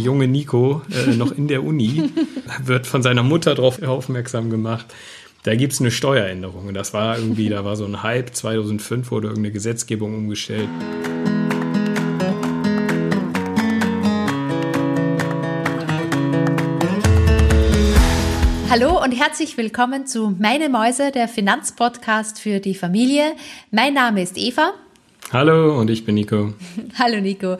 junge Nico, äh, noch in der Uni, wird von seiner Mutter darauf aufmerksam gemacht, da gibt es eine Steueränderung. Und das war irgendwie, da war so ein Hype, 2005 wurde irgendeine Gesetzgebung umgestellt. Hallo und herzlich willkommen zu Meine Mäuse, der Finanzpodcast für die Familie. Mein Name ist Eva. Hallo und ich bin Nico. Hallo Nico.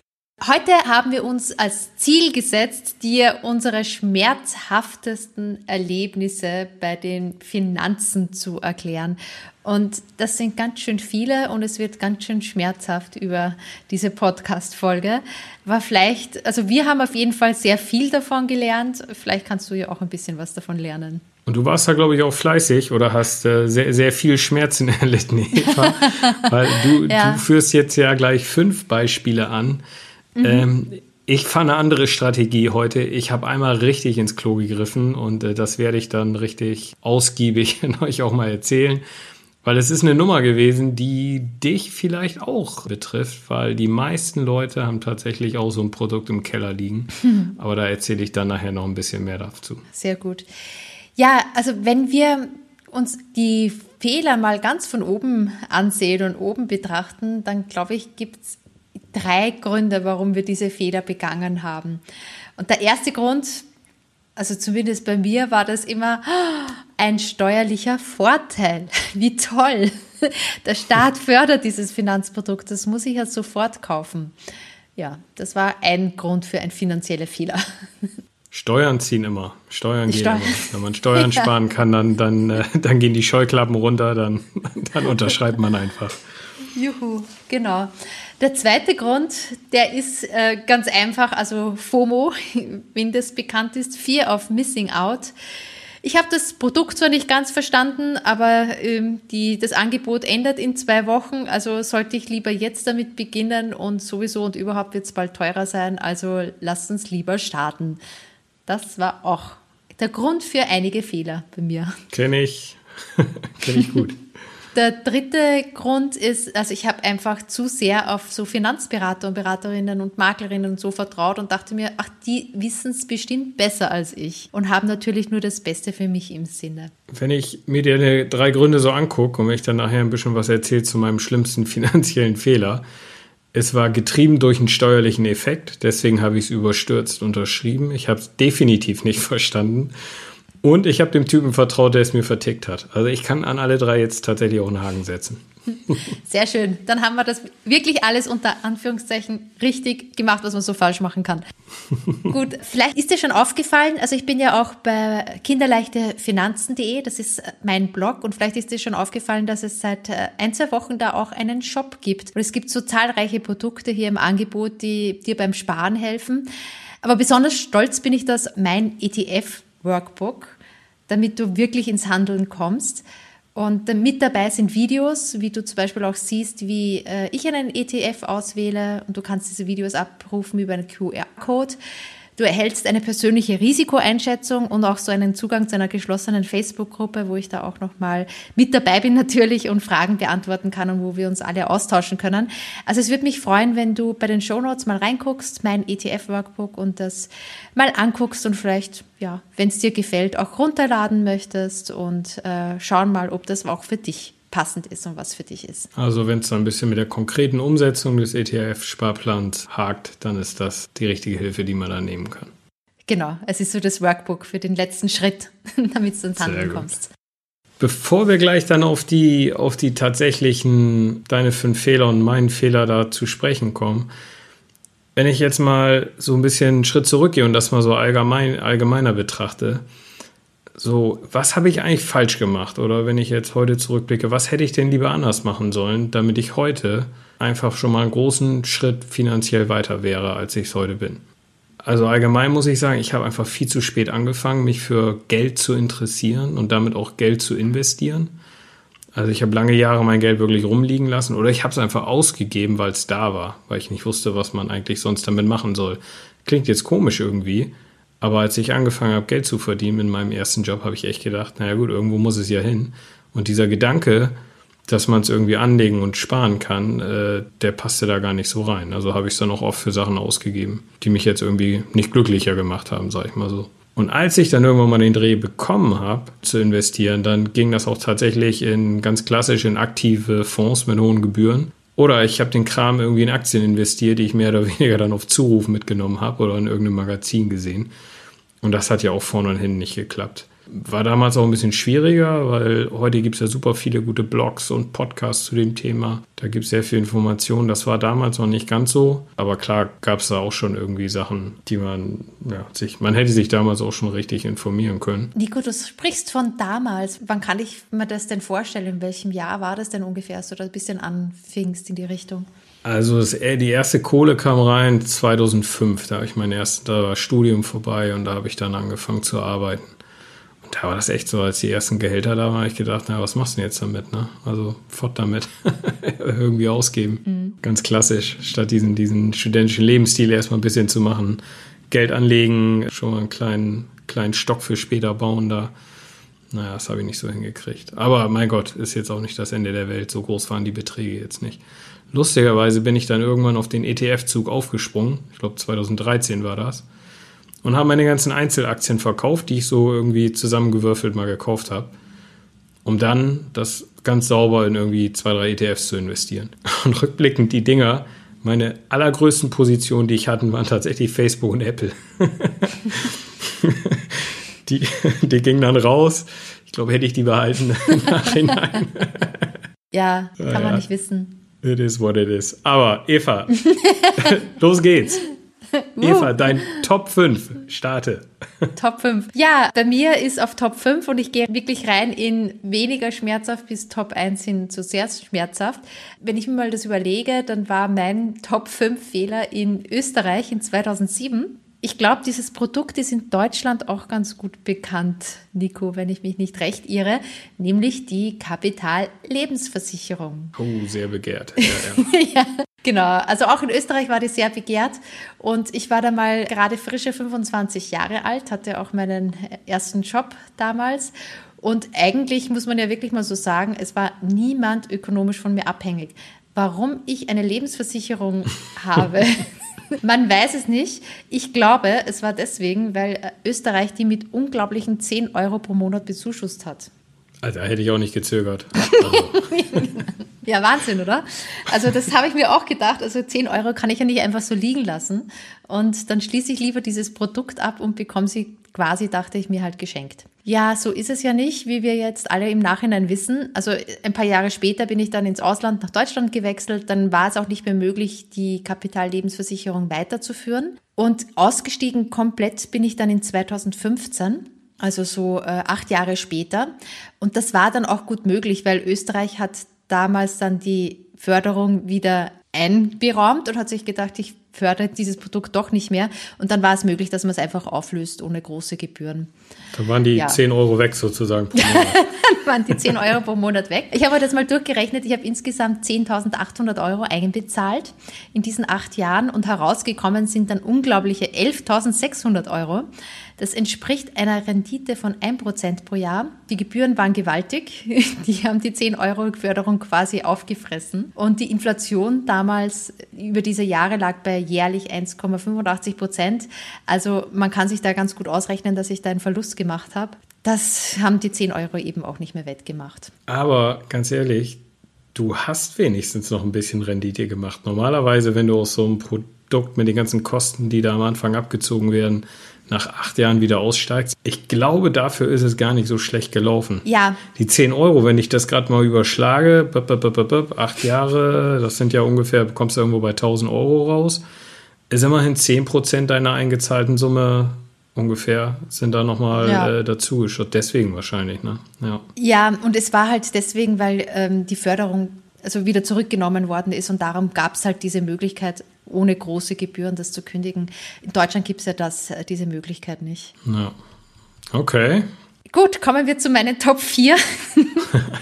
Heute haben wir uns als Ziel gesetzt, dir unsere schmerzhaftesten Erlebnisse bei den Finanzen zu erklären. Und das sind ganz schön viele und es wird ganz schön schmerzhaft über diese Podcast-Folge. War vielleicht, also wir haben auf jeden Fall sehr viel davon gelernt. Vielleicht kannst du ja auch ein bisschen was davon lernen. Und du warst da, glaube ich, auch fleißig oder hast äh, sehr, sehr viel Schmerzen erlitten, Eva. Weil du, ja. du führst jetzt ja gleich fünf Beispiele an Mhm. Ähm, ich fand eine andere Strategie heute. Ich habe einmal richtig ins Klo gegriffen und äh, das werde ich dann richtig ausgiebig euch auch mal erzählen. Weil es ist eine Nummer gewesen, die dich vielleicht auch betrifft, weil die meisten Leute haben tatsächlich auch so ein Produkt im Keller liegen. Aber da erzähle ich dann nachher noch ein bisschen mehr dazu. Sehr gut. Ja, also wenn wir uns die Fehler mal ganz von oben ansehen und oben betrachten, dann glaube ich, gibt es drei Gründe, warum wir diese Fehler begangen haben. Und der erste Grund, also zumindest bei mir, war das immer ein steuerlicher Vorteil. Wie toll! Der Staat fördert dieses Finanzprodukt, das muss ich ja sofort kaufen. Ja, das war ein Grund für ein finanzieller Fehler. Steuern ziehen immer. Steuern gehen Steu immer. Wenn man Steuern ja. sparen kann, dann, dann, äh, dann gehen die Scheuklappen runter, dann, dann unterschreibt man einfach. Juhu, genau. Der zweite Grund, der ist äh, ganz einfach, also FOMO, wenn das bekannt ist, Fear of Missing Out. Ich habe das Produkt zwar nicht ganz verstanden, aber ähm, die, das Angebot ändert in zwei Wochen, also sollte ich lieber jetzt damit beginnen und sowieso und überhaupt wird es bald teurer sein, also lasst uns lieber starten. Das war auch der Grund für einige Fehler bei mir. Kenne ich, kenne ich gut. Der dritte Grund ist, also ich habe einfach zu sehr auf so Finanzberater und Beraterinnen und Maklerinnen und so vertraut und dachte mir, ach, die wissen es bestimmt besser als ich und haben natürlich nur das Beste für mich im Sinne. Wenn ich mir die drei Gründe so angucke und wenn ich dann nachher ein bisschen was erzähle zu meinem schlimmsten finanziellen Fehler, es war getrieben durch einen steuerlichen Effekt, deswegen habe ich es überstürzt unterschrieben. Ich habe es definitiv nicht verstanden. Und ich habe dem Typen vertraut, der es mir vertickt hat. Also ich kann an alle drei jetzt tatsächlich auch einen Haken setzen. Sehr schön. Dann haben wir das wirklich alles unter Anführungszeichen richtig gemacht, was man so falsch machen kann. Gut, vielleicht ist dir schon aufgefallen, also ich bin ja auch bei kinderleichtefinanzen.de, das ist mein Blog und vielleicht ist dir schon aufgefallen, dass es seit äh, ein, zwei Wochen da auch einen Shop gibt. Und es gibt so zahlreiche Produkte hier im Angebot, die dir beim Sparen helfen. Aber besonders stolz bin ich, dass mein ETF Workbook, damit du wirklich ins Handeln kommst. Und mit dabei sind Videos, wie du zum Beispiel auch siehst, wie äh, ich einen ETF auswähle und du kannst diese Videos abrufen über einen QR-Code. Du erhältst eine persönliche Risikoeinschätzung und auch so einen Zugang zu einer geschlossenen Facebook-Gruppe, wo ich da auch nochmal mit dabei bin natürlich und Fragen beantworten kann und wo wir uns alle austauschen können. Also es würde mich freuen, wenn du bei den Show Notes mal reinguckst, mein ETF-Workbook und das mal anguckst und vielleicht, ja, wenn es dir gefällt, auch runterladen möchtest und äh, schauen mal, ob das auch für dich passend ist und was für dich ist. Also wenn es dann ein bisschen mit der konkreten Umsetzung des ETF-Sparplans hakt, dann ist das die richtige Hilfe, die man da nehmen kann. Genau, es ist so das Workbook für den letzten Schritt, damit du ins Handeln kommst. Bevor wir gleich dann auf die, auf die tatsächlichen, deine fünf Fehler und meinen Fehler da zu sprechen kommen, wenn ich jetzt mal so ein bisschen einen Schritt zurückgehe und das mal so allgemein, allgemeiner betrachte, so, was habe ich eigentlich falsch gemacht? Oder wenn ich jetzt heute zurückblicke, was hätte ich denn lieber anders machen sollen, damit ich heute einfach schon mal einen großen Schritt finanziell weiter wäre, als ich es heute bin? Also allgemein muss ich sagen, ich habe einfach viel zu spät angefangen, mich für Geld zu interessieren und damit auch Geld zu investieren. Also ich habe lange Jahre mein Geld wirklich rumliegen lassen oder ich habe es einfach ausgegeben, weil es da war, weil ich nicht wusste, was man eigentlich sonst damit machen soll. Klingt jetzt komisch irgendwie, aber als ich angefangen habe, Geld zu verdienen in meinem ersten Job, habe ich echt gedacht, naja gut, irgendwo muss es ja hin. Und dieser Gedanke, dass man es irgendwie anlegen und sparen kann, äh, der passte da gar nicht so rein. Also habe ich es dann auch oft für Sachen ausgegeben, die mich jetzt irgendwie nicht glücklicher gemacht haben, sag ich mal so. Und als ich dann irgendwann mal den Dreh bekommen habe, zu investieren, dann ging das auch tatsächlich in ganz klassisch in aktive Fonds mit hohen Gebühren. Oder ich habe den Kram irgendwie in Aktien investiert, die ich mehr oder weniger dann auf Zuruf mitgenommen habe oder in irgendeinem Magazin gesehen. Und das hat ja auch vorne und hinten nicht geklappt. War damals auch ein bisschen schwieriger, weil heute gibt es ja super viele gute Blogs und Podcasts zu dem Thema. Da gibt es sehr viel Information. Das war damals noch nicht ganz so. Aber klar gab es da auch schon irgendwie Sachen, die man ja, sich, man hätte sich damals auch schon richtig informieren können. Nico, du sprichst von damals. Wann kann ich mir das denn vorstellen? In welchem Jahr war das denn ungefähr, als du da ein bisschen anfingst in die Richtung? Also das, die erste Kohle kam rein 2005. Da habe ich mein erstes da war Studium vorbei und da habe ich dann angefangen zu arbeiten da war das echt so, als die ersten Gehälter da waren, ich gedacht, na, was machst du denn jetzt damit? Ne? Also fort damit. Irgendwie ausgeben. Mhm. Ganz klassisch, statt diesen, diesen studentischen Lebensstil erstmal ein bisschen zu machen. Geld anlegen, schon mal einen kleinen, kleinen Stock für später bauen da. Naja, das habe ich nicht so hingekriegt. Aber mein Gott, ist jetzt auch nicht das Ende der Welt. So groß waren die Beträge jetzt nicht. Lustigerweise bin ich dann irgendwann auf den ETF-Zug aufgesprungen. Ich glaube 2013 war das und habe meine ganzen Einzelaktien verkauft, die ich so irgendwie zusammengewürfelt mal gekauft habe, um dann das ganz sauber in irgendwie zwei, drei ETFs zu investieren. Und rückblickend die Dinger, meine allergrößten Positionen, die ich hatte, waren tatsächlich Facebook und Apple. die, die gingen dann raus. Ich glaube, hätte ich die behalten im Nachhinein. Ja, kann ja, man nicht wissen. It is what it is. Aber Eva, los geht's. Eva, dein Top 5. Starte. Top 5. Ja, bei mir ist auf Top 5 und ich gehe wirklich rein in weniger schmerzhaft bis Top 1 hin zu sehr schmerzhaft. Wenn ich mir mal das überlege, dann war mein Top 5 Fehler in Österreich in 2007. Ich glaube, dieses Produkt ist in Deutschland auch ganz gut bekannt, Nico, wenn ich mich nicht recht irre, nämlich die Kapital-Lebensversicherung. Oh, sehr begehrt. Ja, ja. ja, Genau, also auch in Österreich war die sehr begehrt und ich war da mal gerade frische 25 Jahre alt, hatte auch meinen ersten Job damals und eigentlich muss man ja wirklich mal so sagen, es war niemand ökonomisch von mir abhängig. Warum ich eine Lebensversicherung habe, man weiß es nicht. Ich glaube, es war deswegen, weil Österreich die mit unglaublichen 10 Euro pro Monat bezuschusst hat. Also hätte ich auch nicht gezögert. Also. ja, Wahnsinn, oder? Also das habe ich mir auch gedacht. Also 10 Euro kann ich ja nicht einfach so liegen lassen. Und dann schließe ich lieber dieses Produkt ab und bekomme sie quasi, dachte ich mir, halt geschenkt. Ja, so ist es ja nicht, wie wir jetzt alle im Nachhinein wissen. Also ein paar Jahre später bin ich dann ins Ausland nach Deutschland gewechselt. Dann war es auch nicht mehr möglich, die Kapitallebensversicherung weiterzuführen. Und ausgestiegen komplett bin ich dann in 2015 also so äh, acht Jahre später. Und das war dann auch gut möglich, weil Österreich hat damals dann die Förderung wieder einberaumt und hat sich gedacht, ich fördere dieses Produkt doch nicht mehr. Und dann war es möglich, dass man es einfach auflöst ohne große Gebühren. Da waren die ja. 10 Euro weg sozusagen pro Monat. dann waren die 10 Euro pro Monat weg. Ich habe das mal durchgerechnet. Ich habe insgesamt 10.800 Euro einbezahlt in diesen acht Jahren und herausgekommen sind dann unglaubliche 11.600 Euro. Das entspricht einer Rendite von 1% pro Jahr. Die Gebühren waren gewaltig. Die haben die 10 Euro Förderung quasi aufgefressen. Und die Inflation damals über diese Jahre lag bei jährlich 1,85 Prozent. Also man kann sich da ganz gut ausrechnen, dass ich da einen Verlust gemacht habe. Das haben die 10 Euro eben auch nicht mehr wettgemacht. Aber ganz ehrlich, du hast wenigstens noch ein bisschen Rendite gemacht. Normalerweise, wenn du aus so einem Produkt mit den ganzen Kosten, die da am Anfang abgezogen werden, nach acht Jahren wieder aussteigst. Ich glaube, dafür ist es gar nicht so schlecht gelaufen. Ja. Die 10 Euro, wenn ich das gerade mal überschlage, b -b -b acht Jahre, das sind ja ungefähr, kommst du irgendwo bei 1000 Euro raus, ist immerhin 10 Prozent deiner eingezahlten Summe ungefähr sind da nochmal ja. äh, dazu geschaut. Deswegen wahrscheinlich, ne? Ja. ja, und es war halt deswegen, weil ähm, die Förderung also wieder zurückgenommen worden ist und darum gab es halt diese Möglichkeit, ohne große Gebühren das zu kündigen. In Deutschland gibt es ja das, äh, diese Möglichkeit nicht. Ja. Okay. Gut, kommen wir zu meinen Top 4.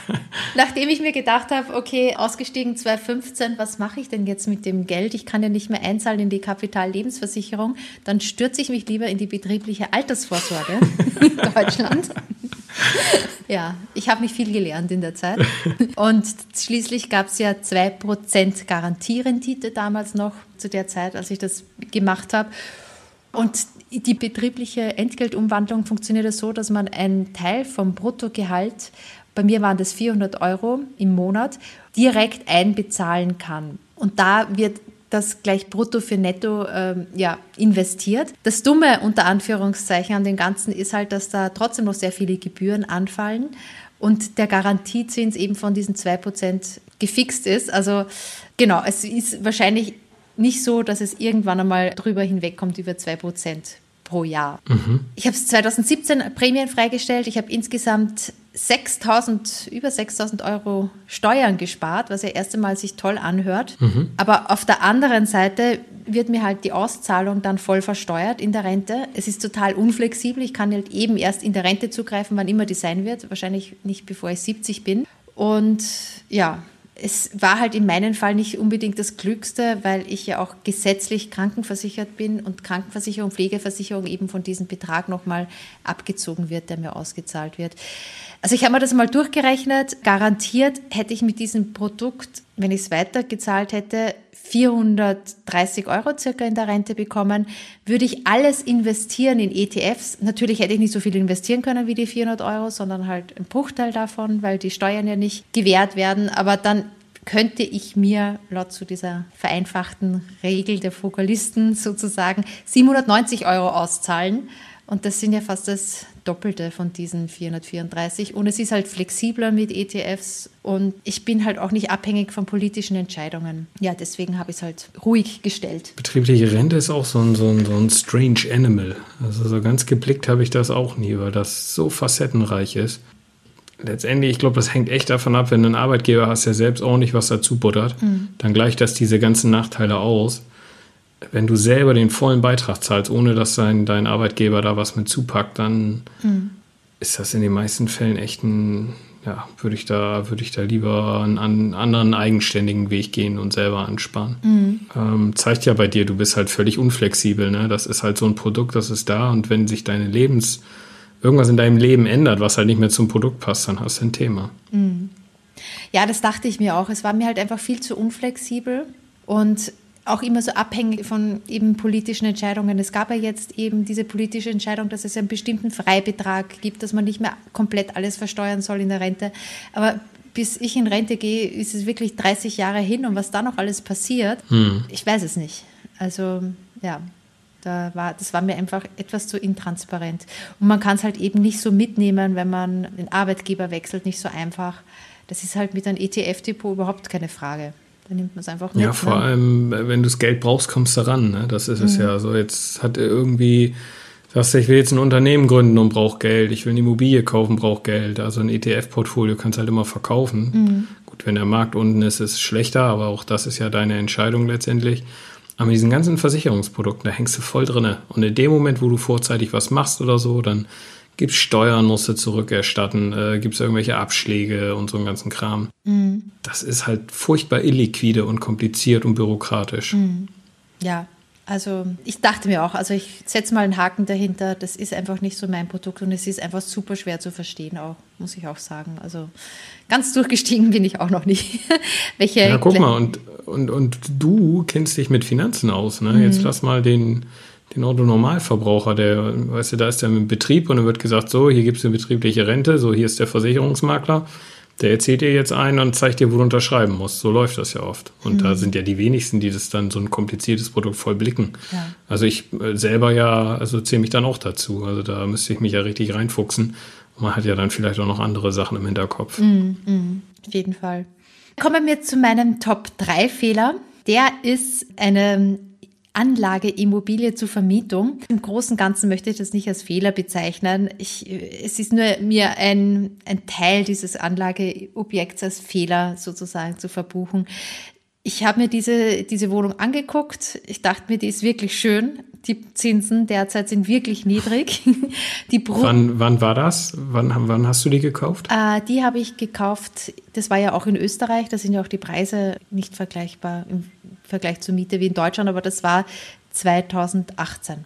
Nachdem ich mir gedacht habe, okay, ausgestiegen 2015, was mache ich denn jetzt mit dem Geld? Ich kann ja nicht mehr einzahlen in die Kapitallebensversicherung. Dann stürze ich mich lieber in die betriebliche Altersvorsorge in Deutschland. ja, ich habe nicht viel gelernt in der Zeit. Und schließlich gab es ja 2% Garantierendite damals noch, zu der Zeit, als ich das gemacht habe. Und die betriebliche Entgeltumwandlung funktioniert so, dass man einen Teil vom Bruttogehalt, bei mir waren das 400 Euro im Monat, direkt einbezahlen kann. Und da wird das gleich brutto für netto ähm, ja, investiert. Das Dumme unter Anführungszeichen an dem Ganzen ist halt, dass da trotzdem noch sehr viele Gebühren anfallen und der Garantiezins eben von diesen 2% gefixt ist. Also genau, es ist wahrscheinlich nicht so, dass es irgendwann einmal drüber hinwegkommt über 2% pro Jahr. Mhm. Ich habe es 2017 Prämien freigestellt. Ich habe insgesamt 6.000, über 6.000 Euro Steuern gespart, was ja erst einmal sich toll anhört. Mhm. Aber auf der anderen Seite wird mir halt die Auszahlung dann voll versteuert in der Rente. Es ist total unflexibel. Ich kann halt eben erst in der Rente zugreifen, wann immer die sein wird. Wahrscheinlich nicht, bevor ich 70 bin. Und ja, es war halt in meinem Fall nicht unbedingt das Glückste, weil ich ja auch gesetzlich krankenversichert bin und Krankenversicherung, Pflegeversicherung eben von diesem Betrag nochmal abgezogen wird, der mir ausgezahlt wird. Also ich habe mir das mal durchgerechnet. Garantiert hätte ich mit diesem Produkt, wenn ich es weitergezahlt hätte, 430 Euro circa in der Rente bekommen. Würde ich alles investieren in ETFs, natürlich hätte ich nicht so viel investieren können wie die 400 Euro, sondern halt ein Bruchteil davon, weil die Steuern ja nicht gewährt werden. Aber dann könnte ich mir laut zu dieser vereinfachten Regel der Fokalisten sozusagen 790 Euro auszahlen. Und das sind ja fast das Doppelte von diesen 434. Und es ist halt flexibler mit ETFs und ich bin halt auch nicht abhängig von politischen Entscheidungen. Ja, deswegen habe ich es halt ruhig gestellt. Betriebliche Rente ist auch so ein, so ein, so ein strange Animal. Also so ganz geblickt habe ich das auch nie, weil das so facettenreich ist. Letztendlich, ich glaube, das hängt echt davon ab, wenn du einen Arbeitgeber hast, der selbst ordentlich was dazu buttert, mhm. dann gleicht das diese ganzen Nachteile aus wenn du selber den vollen Beitrag zahlst, ohne dass dein, dein Arbeitgeber da was mit zupackt, dann mhm. ist das in den meisten Fällen echt ein, ja, würde ich da, würde ich da lieber einen, einen, anderen eigenständigen Weg gehen und selber ansparen. Mhm. Ähm, zeigt ja bei dir, du bist halt völlig unflexibel, ne? Das ist halt so ein Produkt, das ist da und wenn sich deine Lebens, irgendwas in deinem Leben ändert, was halt nicht mehr zum Produkt passt, dann hast du ein Thema. Mhm. Ja, das dachte ich mir auch. Es war mir halt einfach viel zu unflexibel und auch immer so abhängig von eben politischen Entscheidungen. Es gab ja jetzt eben diese politische Entscheidung, dass es einen bestimmten Freibetrag gibt, dass man nicht mehr komplett alles versteuern soll in der Rente. Aber bis ich in Rente gehe, ist es wirklich 30 Jahre hin und was da noch alles passiert, hm. ich weiß es nicht. Also ja, da war, das war mir einfach etwas zu intransparent. Und man kann es halt eben nicht so mitnehmen, wenn man den Arbeitgeber wechselt, nicht so einfach. Das ist halt mit einem ETF-Depot überhaupt keine Frage. Dann nimmt man es einfach mit. Ja, vor ne? allem, wenn du das Geld brauchst, kommst du ran. Ne? Das ist mhm. es ja. So, jetzt hat er irgendwie, sagst du, ich will jetzt ein Unternehmen gründen und brauche Geld. Ich will eine Immobilie kaufen, brauche Geld. Also ein ETF-Portfolio kannst du halt immer verkaufen. Mhm. Gut, wenn der Markt unten ist, ist es schlechter, aber auch das ist ja deine Entscheidung letztendlich. Aber mit diesen ganzen Versicherungsprodukten, da hängst du voll drinne. Und in dem Moment, wo du vorzeitig was machst oder so, dann Gibt es Steuern, musst du zurückerstatten? Äh, Gibt es irgendwelche Abschläge und so einen ganzen Kram? Mhm. Das ist halt furchtbar illiquide und kompliziert und bürokratisch. Mhm. Ja, also ich dachte mir auch, also ich setze mal einen Haken dahinter, das ist einfach nicht so mein Produkt und es ist einfach super schwer zu verstehen auch, muss ich auch sagen. Also ganz durchgestiegen bin ich auch noch nicht. Welche ja, guck mal, und, und, und du kennst dich mit Finanzen aus, ne? Mhm. Jetzt lass mal den den Autonormalverbraucher, der, weißt du, da ist der im Betrieb und dann wird gesagt, so, hier gibt es eine betriebliche Rente, so, hier ist der Versicherungsmakler, der erzählt dir jetzt ein und zeigt dir, wo du unterschreiben musst. So läuft das ja oft. Und mhm. da sind ja die wenigsten, die das dann so ein kompliziertes Produkt voll blicken. Ja. Also ich äh, selber ja, also zähle mich dann auch dazu. Also da müsste ich mich ja richtig reinfuchsen. Und man hat ja dann vielleicht auch noch andere Sachen im Hinterkopf. Mhm, mh, auf jeden Fall. Kommen wir zu meinem Top 3 Fehler. Der ist eine Anlage Immobilie zur Vermietung. Im Großen und Ganzen möchte ich das nicht als Fehler bezeichnen. Ich, es ist nur mir ein, ein Teil dieses Anlageobjekts als Fehler sozusagen zu verbuchen. Ich habe mir diese, diese Wohnung angeguckt. Ich dachte mir, die ist wirklich schön. Die Zinsen derzeit sind wirklich niedrig. Die wann, wann war das? Wann, wann hast du die gekauft? Äh, die habe ich gekauft. Das war ja auch in Österreich. Da sind ja auch die Preise nicht vergleichbar im Vergleich zur Miete wie in Deutschland. Aber das war 2018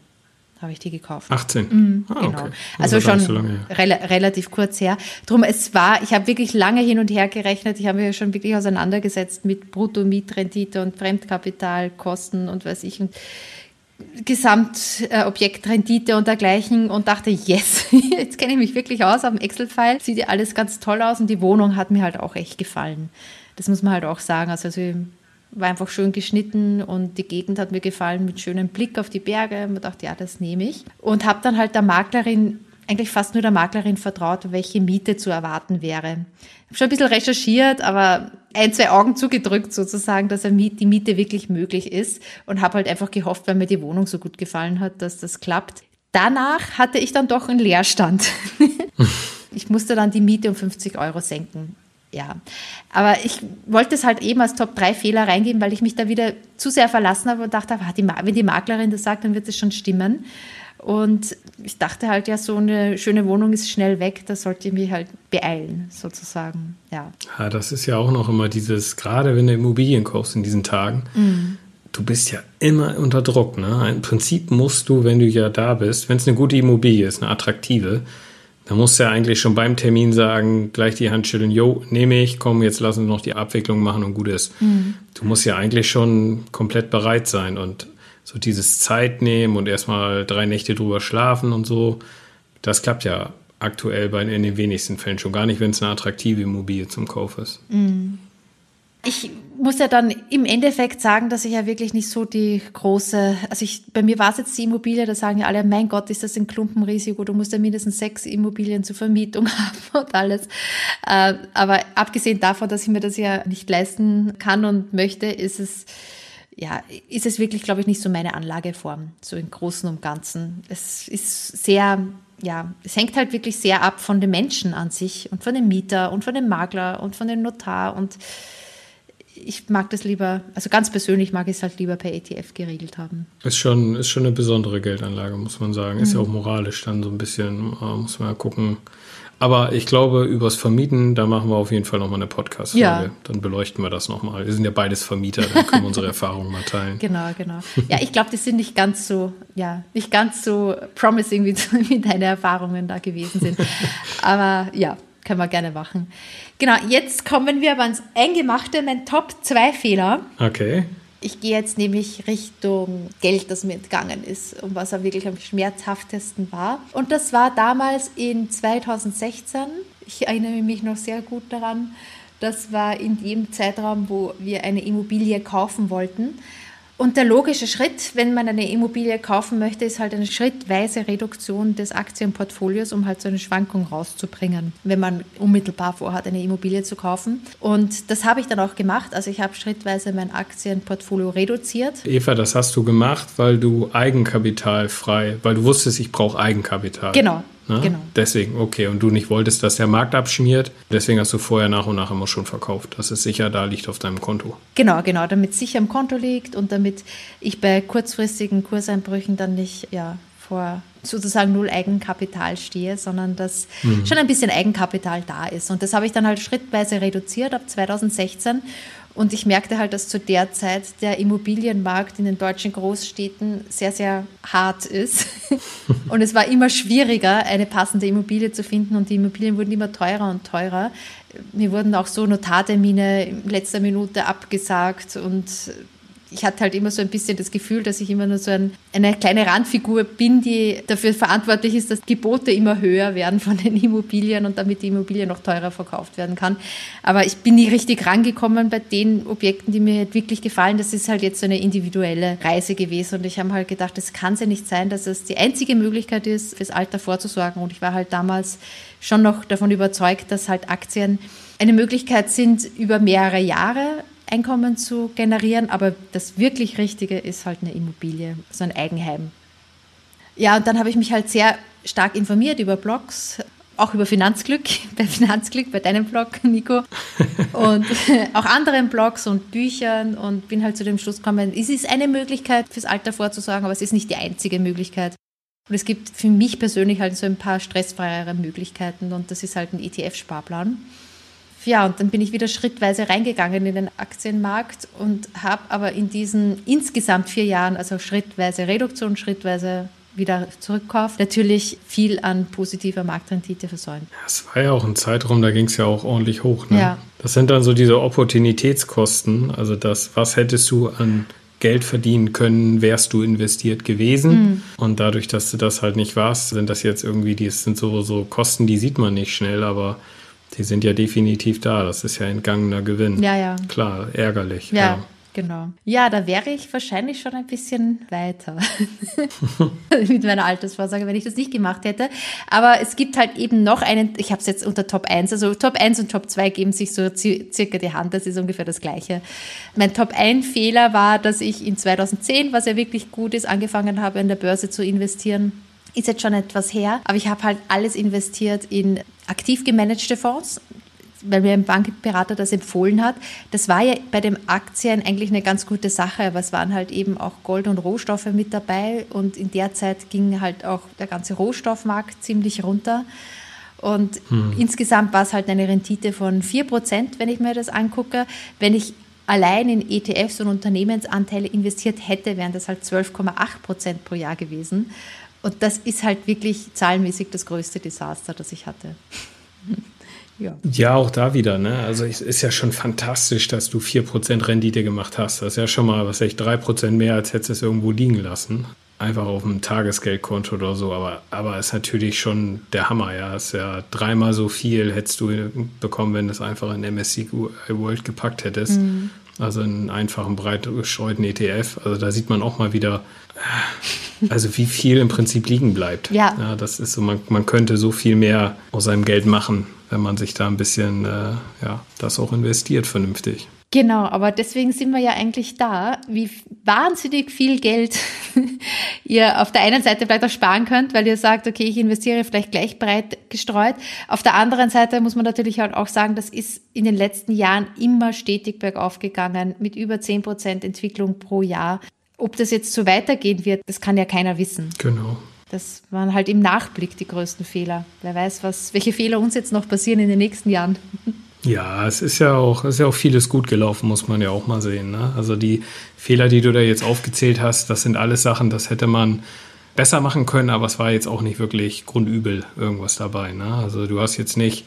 habe ich die gekauft. 18? Mhm, ah, genau. Okay. Also schon so rel relativ kurz her. Drum, es war, ich habe wirklich lange hin und her gerechnet. Ich habe mich schon wirklich auseinandergesetzt mit Brutto-Mietrendite und Fremdkapitalkosten und weiß ich. Und Gesamtobjektrendite äh, und dergleichen und dachte, yes, jetzt kenne ich mich wirklich aus am Excel-File. Sieht ja alles ganz toll aus und die Wohnung hat mir halt auch echt gefallen. Das muss man halt auch sagen. Also, also war einfach schön geschnitten und die Gegend hat mir gefallen mit schönem Blick auf die Berge. Man dachte, ja, das nehme ich. Und habe dann halt der Maklerin, eigentlich fast nur der Maklerin vertraut, welche Miete zu erwarten wäre. Ich habe schon ein bisschen recherchiert, aber ein, zwei Augen zugedrückt sozusagen, dass die Miete wirklich möglich ist und habe halt einfach gehofft, weil mir die Wohnung so gut gefallen hat, dass das klappt. Danach hatte ich dann doch einen Leerstand. ich musste dann die Miete um 50 Euro senken ja. Aber ich wollte es halt eben als Top 3 Fehler reingeben, weil ich mich da wieder zu sehr verlassen habe und dachte, wenn die Maklerin das sagt, dann wird es schon stimmen. Und ich dachte halt, ja, so eine schöne Wohnung ist schnell weg, da sollte ich mich halt beeilen, sozusagen. Ja. ja, das ist ja auch noch immer dieses, gerade wenn du Immobilien kaufst in diesen Tagen, mhm. du bist ja immer unter Druck. Ne? Im Prinzip musst du, wenn du ja da bist, wenn es eine gute Immobilie ist, eine attraktive, da musst du ja eigentlich schon beim Termin sagen, gleich die Hand schütteln, jo, nehme ich, komm, jetzt lass uns noch die Abwicklung machen und gut ist. Mhm. Du musst ja eigentlich schon komplett bereit sein und so dieses Zeit nehmen und erstmal drei Nächte drüber schlafen und so, das klappt ja aktuell bei, in den wenigsten Fällen schon gar nicht, wenn es eine attraktive Immobilie zum Kauf ist. Mhm. Ich muss ja dann im Endeffekt sagen, dass ich ja wirklich nicht so die große, also ich, bei mir war es jetzt die Immobilie, da sagen ja alle, mein Gott, ist das ein Klumpenrisiko, du musst ja mindestens sechs Immobilien zur Vermietung haben und alles. Äh, aber abgesehen davon, dass ich mir das ja nicht leisten kann und möchte, ist es, ja, ist es wirklich, glaube ich, nicht so meine Anlageform, so im Großen und Ganzen. Es ist sehr, ja, es hängt halt wirklich sehr ab von den Menschen an sich und von dem Mieter und von dem Makler und von dem Notar und ich mag das lieber, also ganz persönlich mag ich es halt lieber per ETF geregelt haben. Ist schon, ist schon eine besondere Geldanlage, muss man sagen. Ist mhm. ja auch moralisch dann so ein bisschen, äh, muss man ja gucken. Aber ich glaube, übers Vermieten, da machen wir auf jeden Fall nochmal eine Podcast-Folge. Ja. Dann beleuchten wir das nochmal. Wir sind ja beides Vermieter, dann können wir unsere Erfahrungen mal teilen. Genau, genau. Ja, ich glaube, die sind nicht ganz so, ja, nicht ganz so promising, wie, wie deine Erfahrungen da gewesen sind. Aber ja, können wir gerne machen. Genau, jetzt kommen wir aber ans Eingemachte, mein Top 2 Fehler. Okay. Ich gehe jetzt nämlich Richtung Geld, das mir entgangen ist und was auch wirklich am schmerzhaftesten war. Und das war damals in 2016. Ich erinnere mich noch sehr gut daran. Das war in dem Zeitraum, wo wir eine Immobilie kaufen wollten. Und der logische Schritt, wenn man eine Immobilie kaufen möchte, ist halt eine schrittweise Reduktion des Aktienportfolios, um halt so eine Schwankung rauszubringen, wenn man unmittelbar vorhat, eine Immobilie zu kaufen. Und das habe ich dann auch gemacht. Also ich habe schrittweise mein Aktienportfolio reduziert. Eva, das hast du gemacht, weil du Eigenkapital frei, weil du wusstest, ich brauche Eigenkapital. Genau, Ne? Genau. Deswegen, okay. Und du nicht wolltest, dass der Markt abschmiert. Deswegen hast du vorher nach und nach immer schon verkauft, dass es sicher da liegt auf deinem Konto. Genau, genau. Damit es sicher am Konto liegt und damit ich bei kurzfristigen Kurseinbrüchen dann nicht ja, vor sozusagen null Eigenkapital stehe, sondern dass mhm. schon ein bisschen Eigenkapital da ist. Und das habe ich dann halt schrittweise reduziert ab 2016 und ich merkte halt, dass zu der Zeit der Immobilienmarkt in den deutschen Großstädten sehr, sehr hart ist. und es war immer schwieriger, eine passende Immobilie zu finden und die Immobilien wurden immer teurer und teurer. Mir wurden auch so Notartermine in letzter Minute abgesagt und ich hatte halt immer so ein bisschen das Gefühl, dass ich immer nur so ein, eine kleine Randfigur bin, die dafür verantwortlich ist, dass Gebote immer höher werden von den Immobilien und damit die Immobilie noch teurer verkauft werden kann. Aber ich bin nie richtig rangekommen bei den Objekten, die mir wirklich gefallen. Das ist halt jetzt so eine individuelle Reise gewesen und ich habe halt gedacht, es kann ja nicht sein, dass es die einzige Möglichkeit ist, fürs Alter vorzusorgen. Und ich war halt damals schon noch davon überzeugt, dass halt Aktien eine Möglichkeit sind, über mehrere Jahre Einkommen zu generieren, aber das wirklich Richtige ist halt eine Immobilie, so ein Eigenheim. Ja, und dann habe ich mich halt sehr stark informiert über Blogs, auch über Finanzglück, bei Finanzglück, bei deinem Blog, Nico, und auch anderen Blogs und Büchern und bin halt zu dem Schluss gekommen, es ist eine Möglichkeit fürs Alter vorzusagen, aber es ist nicht die einzige Möglichkeit. Und es gibt für mich persönlich halt so ein paar stressfreiere Möglichkeiten und das ist halt ein ETF-Sparplan. Ja, und dann bin ich wieder schrittweise reingegangen in den Aktienmarkt und habe aber in diesen insgesamt vier Jahren, also schrittweise Reduktion, schrittweise wieder zurückkauft, natürlich viel an positiver Marktrendite versäumt. Es war ja auch ein Zeitraum, da ging es ja auch ordentlich hoch. Ne? Ja. Das sind dann so diese Opportunitätskosten, also das, was hättest du an Geld verdienen können, wärst du investiert gewesen. Mhm. Und dadurch, dass du das halt nicht warst, sind das jetzt irgendwie, die sind so, so Kosten, die sieht man nicht schnell, aber die sind ja definitiv da. Das ist ja entgangener Gewinn. Ja, ja. Klar, ärgerlich. Ja. ja. Genau. Ja, da wäre ich wahrscheinlich schon ein bisschen weiter mit meiner Altersvorsorge, wenn ich das nicht gemacht hätte. Aber es gibt halt eben noch einen, ich habe es jetzt unter Top 1, also Top 1 und Top 2 geben sich so circa die Hand, das ist ungefähr das Gleiche. Mein Top 1 Fehler war, dass ich in 2010, was ja wirklich gut ist, angefangen habe, in der Börse zu investieren. Ist jetzt schon etwas her, aber ich habe halt alles investiert in aktiv gemanagte Fonds weil mir ein Bankberater das empfohlen hat. Das war ja bei den Aktien eigentlich eine ganz gute Sache, aber es waren halt eben auch Gold und Rohstoffe mit dabei und in der Zeit ging halt auch der ganze Rohstoffmarkt ziemlich runter. Und hm. insgesamt war es halt eine Rendite von 4%, wenn ich mir das angucke. Wenn ich allein in ETFs und Unternehmensanteile investiert hätte, wären das halt 12,8% pro Jahr gewesen. Und das ist halt wirklich zahlenmäßig das größte Desaster, das ich hatte. Ja. ja, auch da wieder. Ne? Also es ist ja schon fantastisch, dass du 4% Rendite gemacht hast. Das ist ja schon mal, was ich, 3% mehr, als hättest du es irgendwo liegen lassen. Einfach auf einem Tagesgeldkonto oder so. Aber, aber ist natürlich schon der Hammer. Ja, ist ja dreimal so viel hättest du bekommen, wenn du es einfach in MSCI World gepackt hättest. Mhm. Also einen einfachen, breit gestreuten ETF. Also da sieht man auch mal wieder, also wie viel im Prinzip liegen bleibt. Ja. ja das ist so, man, man könnte so viel mehr aus seinem Geld machen, wenn man sich da ein bisschen, äh, ja, das auch investiert vernünftig. Genau, aber deswegen sind wir ja eigentlich da, wie wahnsinnig viel Geld ihr auf der einen Seite vielleicht auch sparen könnt, weil ihr sagt, okay, ich investiere vielleicht gleich breit gestreut. Auf der anderen Seite muss man natürlich halt auch sagen, das ist in den letzten Jahren immer stetig bergauf gegangen, mit über 10 Prozent Entwicklung pro Jahr. Ob das jetzt so weitergehen wird, das kann ja keiner wissen. Genau. Das waren halt im Nachblick die größten Fehler. Wer weiß, was, welche Fehler uns jetzt noch passieren in den nächsten Jahren. Ja, es ist ja auch, ist ja auch vieles gut gelaufen, muss man ja auch mal sehen. Ne? Also die Fehler, die du da jetzt aufgezählt hast, das sind alles Sachen, das hätte man besser machen können, aber es war jetzt auch nicht wirklich grundübel irgendwas dabei. Ne? Also du hast jetzt nicht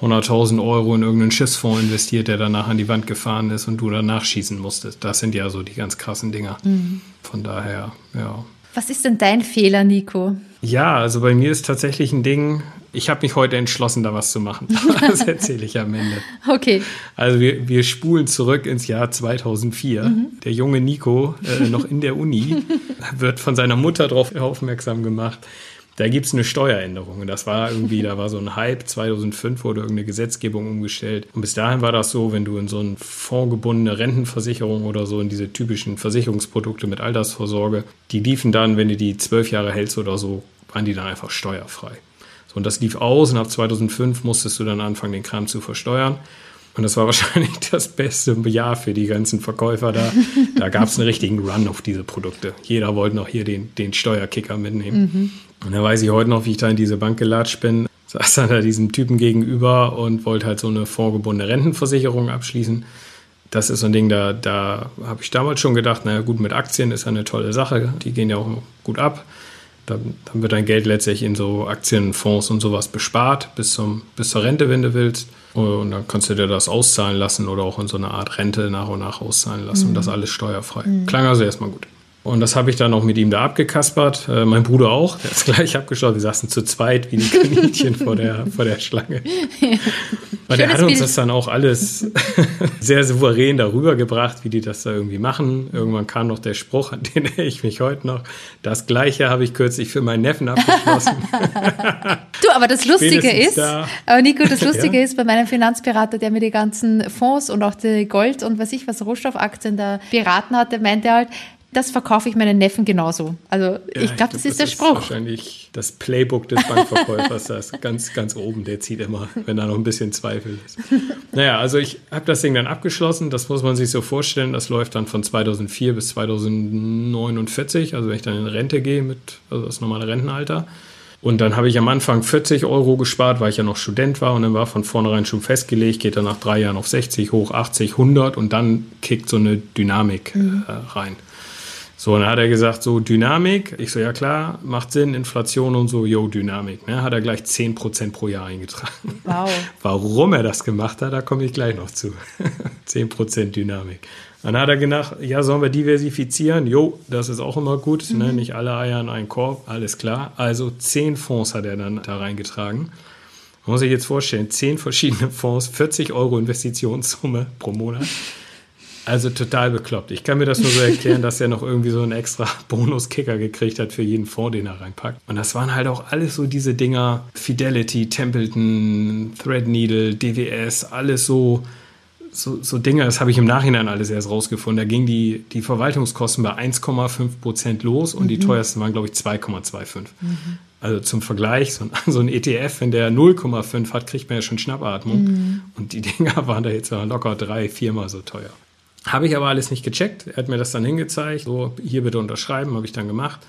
100.000 Euro in irgendeinen Schiffsfonds investiert, der danach an die Wand gefahren ist und du danach schießen musstest. Das sind ja so die ganz krassen Dinger. Mhm. Von daher, ja. Was ist denn dein Fehler, Nico? Ja, also bei mir ist tatsächlich ein Ding, ich habe mich heute entschlossen, da was zu machen. Das erzähle ich am Ende. Okay. Also wir, wir spulen zurück ins Jahr 2004. Mhm. Der junge Nico, äh, noch in der Uni, wird von seiner Mutter darauf aufmerksam gemacht, da gibt es eine Steueränderung. Und das war irgendwie, da war so ein Hype, 2005 wurde irgendeine Gesetzgebung umgestellt. Und bis dahin war das so, wenn du in so eine fondgebundene Rentenversicherung oder so, in diese typischen Versicherungsprodukte mit Altersvorsorge, die liefen dann, wenn du die zwölf Jahre hältst oder so, waren die dann einfach steuerfrei. Und das lief aus und ab 2005 musstest du dann anfangen, den Kram zu versteuern. Und das war wahrscheinlich das beste Jahr für die ganzen Verkäufer da. Da gab es einen richtigen Run auf diese Produkte. Jeder wollte noch hier den, den Steuerkicker mitnehmen. Mhm. Und da weiß ich heute noch, wie ich da in diese Bank gelatscht bin, saß dann da diesem Typen gegenüber und wollte halt so eine vorgebundene Rentenversicherung abschließen. Das ist so ein Ding, da, da habe ich damals schon gedacht, naja gut, mit Aktien ist ja eine tolle Sache, die gehen ja auch gut ab. Dann, dann wird dein Geld letztlich in so Aktienfonds und sowas bespart bis, zum, bis zur Rente, wenn du willst. Und dann kannst du dir das auszahlen lassen oder auch in so eine Art Rente nach und nach auszahlen lassen mhm. und das alles steuerfrei. Mhm. Klang also erstmal gut. Und das habe ich dann auch mit ihm da abgekaspert. Äh, mein Bruder auch, der ist gleich abgeschaut. Wir saßen zu zweit wie die Kaninchen vor, der, vor der Schlange. Ja. Und er hat uns das dann auch alles sehr souverän darüber gebracht, wie die das da irgendwie machen. Irgendwann kam noch der Spruch, an den erinnere ich mich heute noch. Das Gleiche habe ich kürzlich für meinen Neffen abgeschlossen. du, aber das Lustige ist, da. aber Nico, das Lustige ja. ist, bei meinem Finanzberater, der mir die ganzen Fonds und auch die Gold und was ich was Rohstoffaktien da beraten hatte, meinte er halt, das verkaufe ich meinen Neffen genauso. Also ja, ich glaube, das ist der Spruch. Das ist wahrscheinlich das Playbook des Bankverkäufers, das ganz, ganz oben, der zieht immer, wenn da noch ein bisschen Zweifel ist. Naja, also ich habe das Ding dann abgeschlossen, das muss man sich so vorstellen, das läuft dann von 2004 bis 2049, also wenn ich dann in Rente gehe mit, also das normale Rentenalter. Und dann habe ich am Anfang 40 Euro gespart, weil ich ja noch Student war und dann war von vornherein schon festgelegt, geht dann nach drei Jahren auf 60 hoch, 80, 100 und dann kickt so eine Dynamik mhm. äh, rein. So, dann hat er gesagt, so Dynamik. Ich so, ja klar, macht Sinn, Inflation und so, yo, Dynamik. Ne? Hat er gleich 10% pro Jahr eingetragen. Wow. Warum er das gemacht hat, da komme ich gleich noch zu. 10% Dynamik. Dann hat er gedacht, ja, sollen wir diversifizieren? Jo, das ist auch immer gut. Ne? Mhm. Ne? Nicht alle Eier in einen Korb, alles klar. Also 10 Fonds hat er dann da reingetragen. Man muss sich jetzt vorstellen, 10 verschiedene Fonds, 40 Euro Investitionssumme pro Monat. Also total bekloppt. Ich kann mir das nur so erklären, dass er noch irgendwie so einen extra Bonuskicker gekriegt hat für jeden Fonds, den er reinpackt. Und das waren halt auch alles so diese Dinger, Fidelity, Templeton, Threadneedle, DWS, alles so, so, so Dinge, das habe ich im Nachhinein alles erst rausgefunden. Da gingen die, die Verwaltungskosten bei 1,5 Prozent los und mhm. die teuersten waren, glaube ich, 2,25. Mhm. Also zum Vergleich, so ein, so ein, ETF, wenn der 0,5 hat, kriegt man ja schon Schnappatmung. Mhm. Und die Dinger waren da jetzt locker drei, viermal so teuer. Habe ich aber alles nicht gecheckt. Er hat mir das dann hingezeigt. So, hier bitte unterschreiben, habe ich dann gemacht.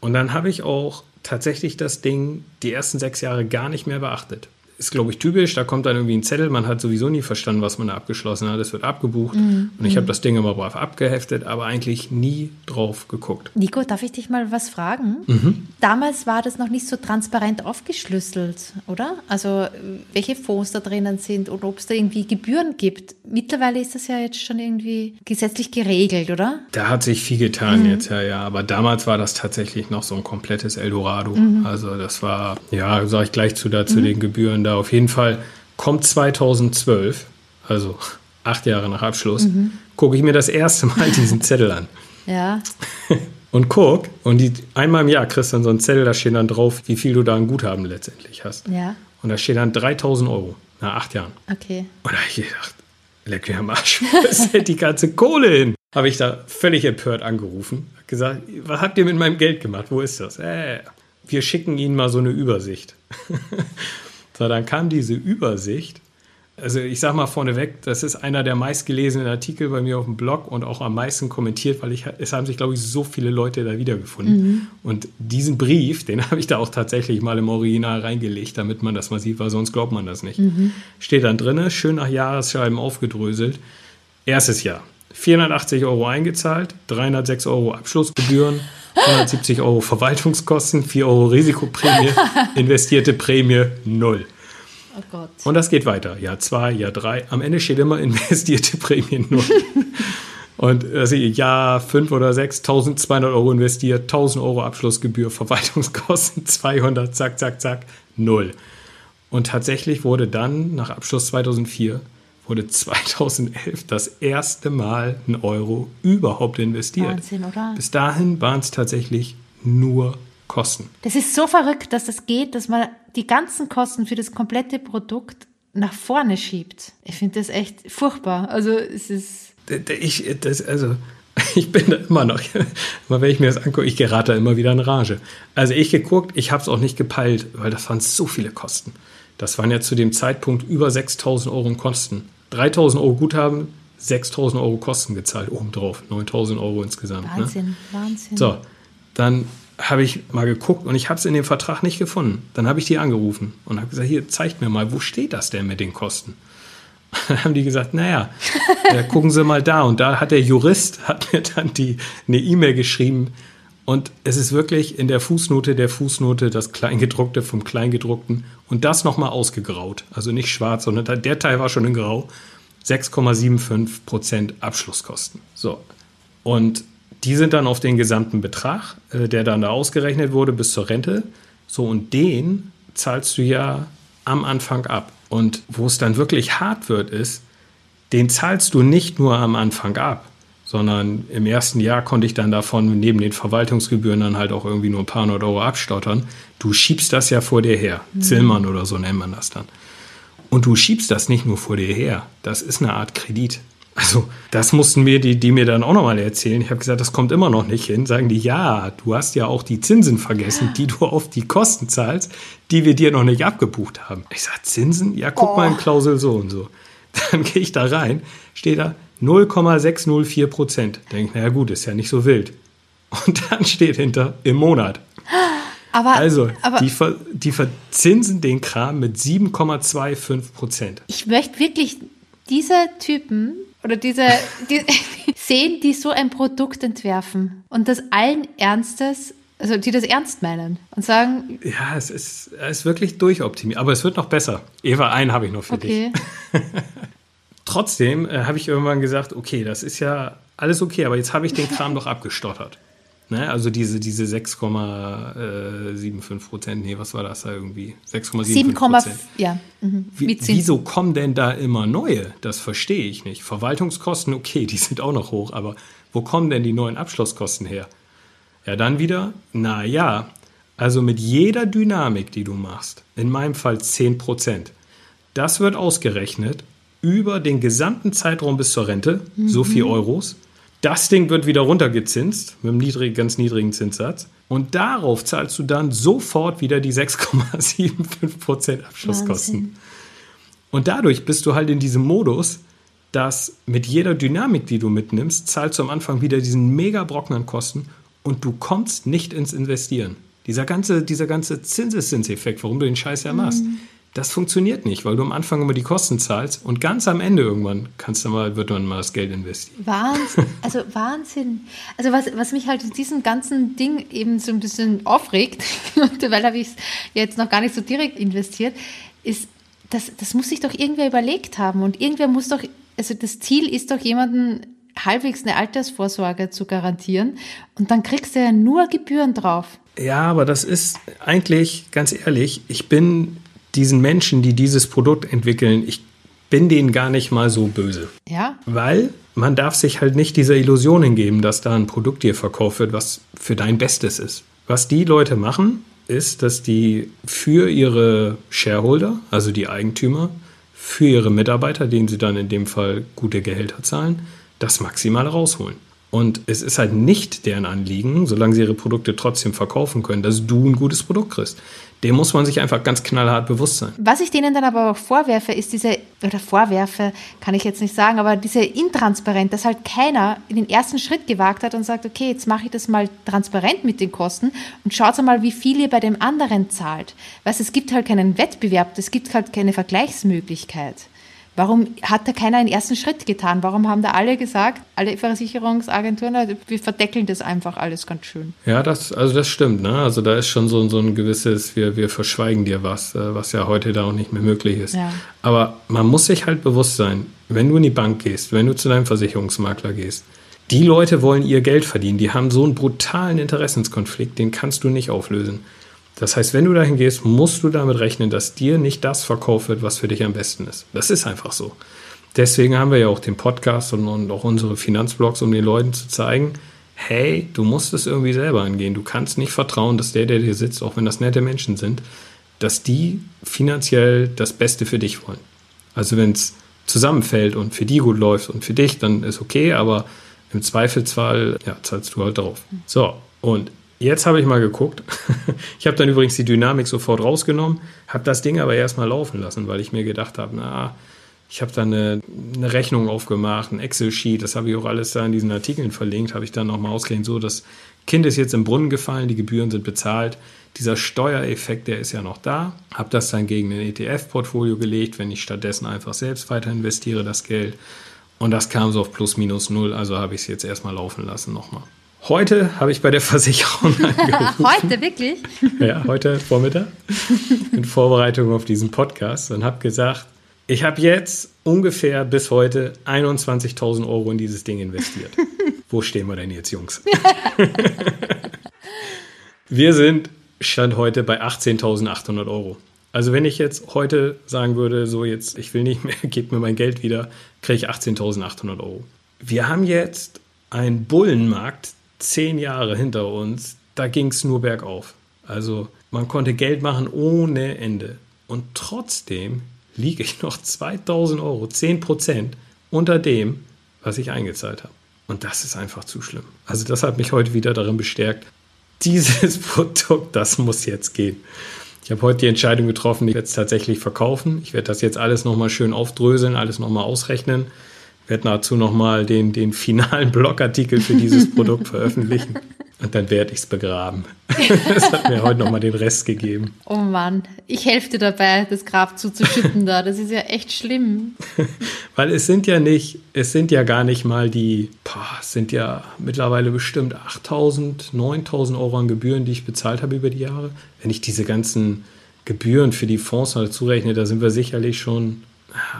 Und dann habe ich auch tatsächlich das Ding die ersten sechs Jahre gar nicht mehr beachtet ist, glaube ich, typisch. Da kommt dann irgendwie ein Zettel, man hat sowieso nie verstanden, was man da abgeschlossen hat. Es wird abgebucht. Mhm. Und ich habe mhm. das Ding immer brav abgeheftet, aber eigentlich nie drauf geguckt. Nico, darf ich dich mal was fragen? Mhm. Damals war das noch nicht so transparent aufgeschlüsselt, oder? Also, welche Fonds da drinnen sind und ob es da irgendwie Gebühren gibt. Mittlerweile ist das ja jetzt schon irgendwie gesetzlich geregelt, oder? Da hat sich viel getan mhm. jetzt, ja, ja. Aber damals war das tatsächlich noch so ein komplettes Eldorado. Mhm. Also, das war, ja, sage ich gleich zu dazu, mhm. den Gebühren da auf jeden Fall kommt 2012, also acht Jahre nach Abschluss, mhm. gucke ich mir das erste Mal diesen Zettel an. Ja. Und guck, und die, einmal im Jahr kriegst du dann so einen Zettel, da steht dann drauf, wie viel du da ein Guthaben letztendlich hast. Ja. Und da steht dann 3000 Euro nach acht Jahren. Okay. Und da habe ich gedacht, leck mir am Arsch, wo ist denn die ganze Kohle hin? Habe ich da völlig empört angerufen, gesagt, was habt ihr mit meinem Geld gemacht? Wo ist das? Äh, wir schicken Ihnen mal so eine Übersicht. So, dann kam diese Übersicht. Also ich sage mal vorneweg, das ist einer der meistgelesenen Artikel bei mir auf dem Blog und auch am meisten kommentiert, weil ich, es haben sich, glaube ich, so viele Leute da wiedergefunden. Mhm. Und diesen Brief, den habe ich da auch tatsächlich mal im Original reingelegt, damit man das mal sieht, weil sonst glaubt man das nicht. Mhm. Steht dann drin, schön nach Jahresscheiben aufgedröselt. Erstes Jahr, 480 Euro eingezahlt, 306 Euro Abschlussgebühren, 170 Euro Verwaltungskosten, 4 Euro Risikoprämie, investierte Prämie 0. Oh Gott. Und das geht weiter. Jahr 2, Jahr 3. Am Ende steht immer investierte Prämie 0. Und also Jahr 5 oder 6, 1200 Euro investiert, 1000 Euro Abschlussgebühr, Verwaltungskosten 200, zack, zack, zack, 0. Und tatsächlich wurde dann nach Abschluss 2004 wurde 2011 das erste Mal ein Euro überhaupt investiert. Wahnsinn, oder? Bis dahin waren es tatsächlich nur Kosten. Das ist so verrückt, dass das geht, dass man die ganzen Kosten für das komplette Produkt nach vorne schiebt. Ich finde das echt furchtbar. Also es ist. Ich, das, also, ich bin da immer noch, immer wenn ich mir das angucke, ich gerate da immer wieder in Rage. Also ich geguckt, ich habe es auch nicht gepeilt, weil das waren so viele Kosten. Das waren ja zu dem Zeitpunkt über 6000 Euro Kosten. 3000 Euro Guthaben, 6000 Euro Kosten gezahlt, obendrauf. 9000 Euro insgesamt. Ne? Wahnsinn, ne? Wahnsinn. So, dann habe ich mal geguckt und ich habe es in dem Vertrag nicht gefunden. Dann habe ich die angerufen und habe gesagt, hier, zeigt mir mal, wo steht das denn mit den Kosten? Dann haben die gesagt, naja, ja, gucken Sie mal da. Und da hat der Jurist, hat mir dann die, eine E-Mail geschrieben, und es ist wirklich in der Fußnote der Fußnote das Kleingedruckte vom Kleingedruckten und das nochmal ausgegraut. Also nicht schwarz, sondern der Teil war schon in Grau. 6,75 Prozent Abschlusskosten. So. Und die sind dann auf den gesamten Betrag, äh, der dann da ausgerechnet wurde bis zur Rente. So, und den zahlst du ja am Anfang ab. Und wo es dann wirklich hart wird, ist, den zahlst du nicht nur am Anfang ab, sondern im ersten Jahr konnte ich dann davon neben den Verwaltungsgebühren dann halt auch irgendwie nur ein paar hundert Euro abstottern. Du schiebst das ja vor dir her. Mhm. Zillmann oder so nennt man das dann. Und du schiebst das nicht nur vor dir her. Das ist eine Art Kredit. Also, das mussten mir die, die mir dann auch nochmal erzählen. Ich habe gesagt, das kommt immer noch nicht hin. Sagen die, ja, du hast ja auch die Zinsen vergessen, die du auf die Kosten zahlst, die wir dir noch nicht abgebucht haben. Ich sage, Zinsen? Ja, guck oh. mal in Klausel so und so. Dann gehe ich da rein, steht da, 0,604 Prozent. Denke, naja gut, ist ja nicht so wild. Und dann steht hinter im Monat. Aber, also, aber, die, ver, die verzinsen den Kram mit 7,25 Prozent. Ich möchte wirklich diese Typen oder diese, die, sehen, die so ein Produkt entwerfen und das allen Ernstes also die das ernst meinen und sagen. Ja, es ist, es ist wirklich durchoptimiert, aber es wird noch besser. Eva, einen habe ich noch für okay. dich. Trotzdem äh, habe ich irgendwann gesagt, okay, das ist ja alles okay, aber jetzt habe ich den Kram doch abgestottert. Ne? Also diese, diese 6,75 Prozent, nee, was war das da irgendwie? 6,75 Prozent. Ja. Mhm. Wie, wieso kommen denn da immer neue? Das verstehe ich nicht. Verwaltungskosten, okay, die sind auch noch hoch, aber wo kommen denn die neuen Abschlusskosten her? Ja, dann wieder, na ja, also mit jeder Dynamik, die du machst, in meinem Fall 10 Prozent, das wird ausgerechnet über den gesamten Zeitraum bis zur Rente, mhm. so viel Euros. Das Ding wird wieder runtergezinst mit einem niedrig, ganz niedrigen Zinssatz. Und darauf zahlst du dann sofort wieder die 6,75% Abschlusskosten. Wahnsinn. Und dadurch bist du halt in diesem Modus, dass mit jeder Dynamik, die du mitnimmst, zahlst du am Anfang wieder diesen mega Brocken an Kosten und du kommst nicht ins Investieren. Dieser ganze, dieser ganze Zinseszinseffekt, warum du den Scheiß ja machst, mhm. Das funktioniert nicht, weil du am Anfang immer die Kosten zahlst und ganz am Ende irgendwann kannst du mal, wird man mal das Geld investieren. Wahnsinn, also Wahnsinn. Also was, was mich halt in diesem ganzen Ding eben so ein bisschen aufregt, weil habe ich es jetzt noch gar nicht so direkt investiert, ist, das, das muss sich doch irgendwer überlegt haben und irgendwer muss doch, also das Ziel ist doch jemanden halbwegs eine Altersvorsorge zu garantieren. Und dann kriegst du ja nur Gebühren drauf. Ja, aber das ist eigentlich, ganz ehrlich, ich bin diesen Menschen, die dieses Produkt entwickeln, ich bin denen gar nicht mal so böse. Ja. Weil man darf sich halt nicht dieser Illusion hingeben, dass da ein Produkt dir verkauft wird, was für dein Bestes ist. Was die Leute machen, ist, dass die für ihre Shareholder, also die Eigentümer, für ihre Mitarbeiter, denen sie dann in dem Fall gute Gehälter zahlen, das Maximale rausholen. Und es ist halt nicht deren Anliegen, solange sie ihre Produkte trotzdem verkaufen können, dass du ein gutes Produkt kriegst. Dem muss man sich einfach ganz knallhart bewusst sein. Was ich denen dann aber auch vorwerfe, ist diese, oder vorwerfe, kann ich jetzt nicht sagen, aber diese Intransparenz, dass halt keiner in den ersten Schritt gewagt hat und sagt, okay, jetzt mache ich das mal transparent mit den Kosten und schaut mal, wie viel ihr bei dem anderen zahlt. Weil es gibt halt keinen Wettbewerb, es gibt halt keine Vergleichsmöglichkeit. Warum hat da keiner einen ersten Schritt getan? Warum haben da alle gesagt, alle Versicherungsagenturen, wir verdeckeln das einfach alles ganz schön? Ja, das, also das stimmt. Ne? Also da ist schon so, so ein gewisses, wir, wir verschweigen dir was, äh, was ja heute da auch nicht mehr möglich ist. Ja. Aber man muss sich halt bewusst sein, wenn du in die Bank gehst, wenn du zu deinem Versicherungsmakler gehst, die Leute wollen ihr Geld verdienen, die haben so einen brutalen Interessenskonflikt, den kannst du nicht auflösen. Das heißt, wenn du dahin gehst, musst du damit rechnen, dass dir nicht das verkauft wird, was für dich am besten ist. Das ist einfach so. Deswegen haben wir ja auch den Podcast und, und auch unsere Finanzblogs, um den Leuten zu zeigen, hey, du musst es irgendwie selber angehen. Du kannst nicht vertrauen, dass der, der hier sitzt, auch wenn das nette Menschen sind, dass die finanziell das Beste für dich wollen. Also wenn es zusammenfällt und für die gut läuft und für dich, dann ist okay, aber im Zweifelsfall ja, zahlst du halt drauf. So, und Jetzt habe ich mal geguckt. Ich habe dann übrigens die Dynamik sofort rausgenommen, habe das Ding aber erstmal laufen lassen, weil ich mir gedacht habe, na, ich habe dann eine, eine, Rechnung aufgemacht, ein Excel-Sheet, das habe ich auch alles da in diesen Artikeln verlinkt, habe ich dann nochmal ausgerechnet, so, das Kind ist jetzt im Brunnen gefallen, die Gebühren sind bezahlt, dieser Steuereffekt, der ist ja noch da, habe das dann gegen ein ETF-Portfolio gelegt, wenn ich stattdessen einfach selbst weiter investiere, das Geld. Und das kam so auf plus minus null, also habe ich es jetzt erstmal laufen lassen nochmal. Heute habe ich bei der Versicherung angerufen. heute, wirklich? Ja, heute Vormittag. In Vorbereitung auf diesen Podcast und habe gesagt, ich habe jetzt ungefähr bis heute 21.000 Euro in dieses Ding investiert. Wo stehen wir denn jetzt, Jungs? wir sind Stand heute bei 18.800 Euro. Also wenn ich jetzt heute sagen würde, so jetzt, ich will nicht mehr, gebt mir mein Geld wieder, kriege ich 18.800 Euro. Wir haben jetzt einen Bullenmarkt zehn Jahre hinter uns, da ging es nur bergauf. Also man konnte Geld machen ohne Ende. Und trotzdem liege ich noch 2000 Euro, 10 Prozent unter dem, was ich eingezahlt habe. Und das ist einfach zu schlimm. Also das hat mich heute wieder darin bestärkt, dieses Produkt, das muss jetzt gehen. Ich habe heute die Entscheidung getroffen, ich werde es tatsächlich verkaufen. Ich werde das jetzt alles nochmal schön aufdröseln, alles nochmal ausrechnen werde dazu nochmal den, den finalen Blogartikel für dieses Produkt veröffentlichen und dann werde ich es begraben. das hat mir heute nochmal den Rest gegeben. Oh Mann, ich helfe dir dabei, das Grab zuzuschütten da. Das ist ja echt schlimm. Weil es sind ja nicht, es sind ja gar nicht mal die, boah, es sind ja mittlerweile bestimmt 8000, 9000 Euro an Gebühren, die ich bezahlt habe über die Jahre. Wenn ich diese ganzen Gebühren für die Fonds mal zurechne, da sind wir sicherlich schon,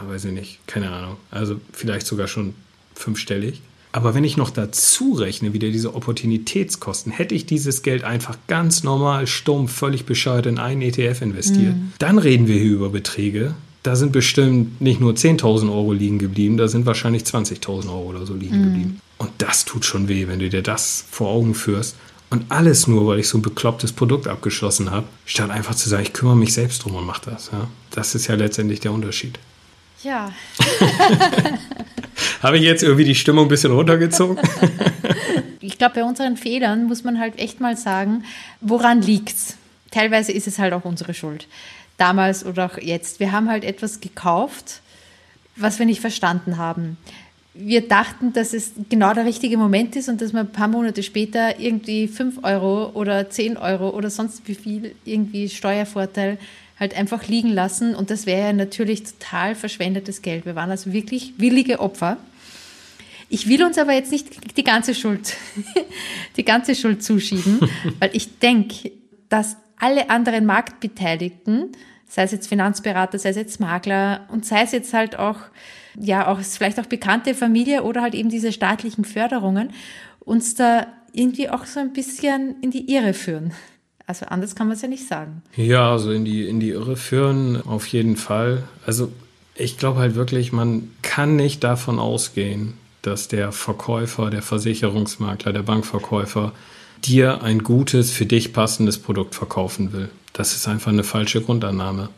weiß ich nicht, keine Ahnung, also vielleicht sogar schon fünfstellig. Aber wenn ich noch dazu rechne, wieder diese Opportunitätskosten, hätte ich dieses Geld einfach ganz normal, stumpf, völlig bescheuert in einen ETF investiert, mhm. dann reden wir hier über Beträge. Da sind bestimmt nicht nur 10.000 Euro liegen geblieben, da sind wahrscheinlich 20.000 Euro oder so liegen mhm. geblieben. Und das tut schon weh, wenn du dir das vor Augen führst. Und alles nur, weil ich so ein beklopptes Produkt abgeschlossen habe, statt einfach zu sagen, ich kümmere mich selbst drum und mache das. Ja? Das ist ja letztendlich der Unterschied. Ja. Habe ich jetzt irgendwie die Stimmung ein bisschen runtergezogen? ich glaube, bei unseren Fehlern muss man halt echt mal sagen, woran liegt's? Teilweise ist es halt auch unsere Schuld. Damals oder auch jetzt. Wir haben halt etwas gekauft, was wir nicht verstanden haben. Wir dachten, dass es genau der richtige Moment ist und dass man ein paar Monate später irgendwie 5 Euro oder 10 Euro oder sonst wie viel irgendwie Steuervorteil halt einfach liegen lassen. Und das wäre ja natürlich total verschwendetes Geld. Wir waren also wirklich willige Opfer. Ich will uns aber jetzt nicht die ganze Schuld, die ganze Schuld zuschieben, weil ich denke, dass alle anderen Marktbeteiligten, sei es jetzt Finanzberater, sei es jetzt Makler und sei es jetzt halt auch, ja, auch vielleicht auch bekannte Familie oder halt eben diese staatlichen Förderungen, uns da irgendwie auch so ein bisschen in die Irre führen. Also anders kann man es ja nicht sagen. Ja, also in die, in die Irre führen, auf jeden Fall. Also ich glaube halt wirklich, man kann nicht davon ausgehen, dass der Verkäufer, der Versicherungsmakler, der Bankverkäufer dir ein gutes, für dich passendes Produkt verkaufen will. Das ist einfach eine falsche Grundannahme.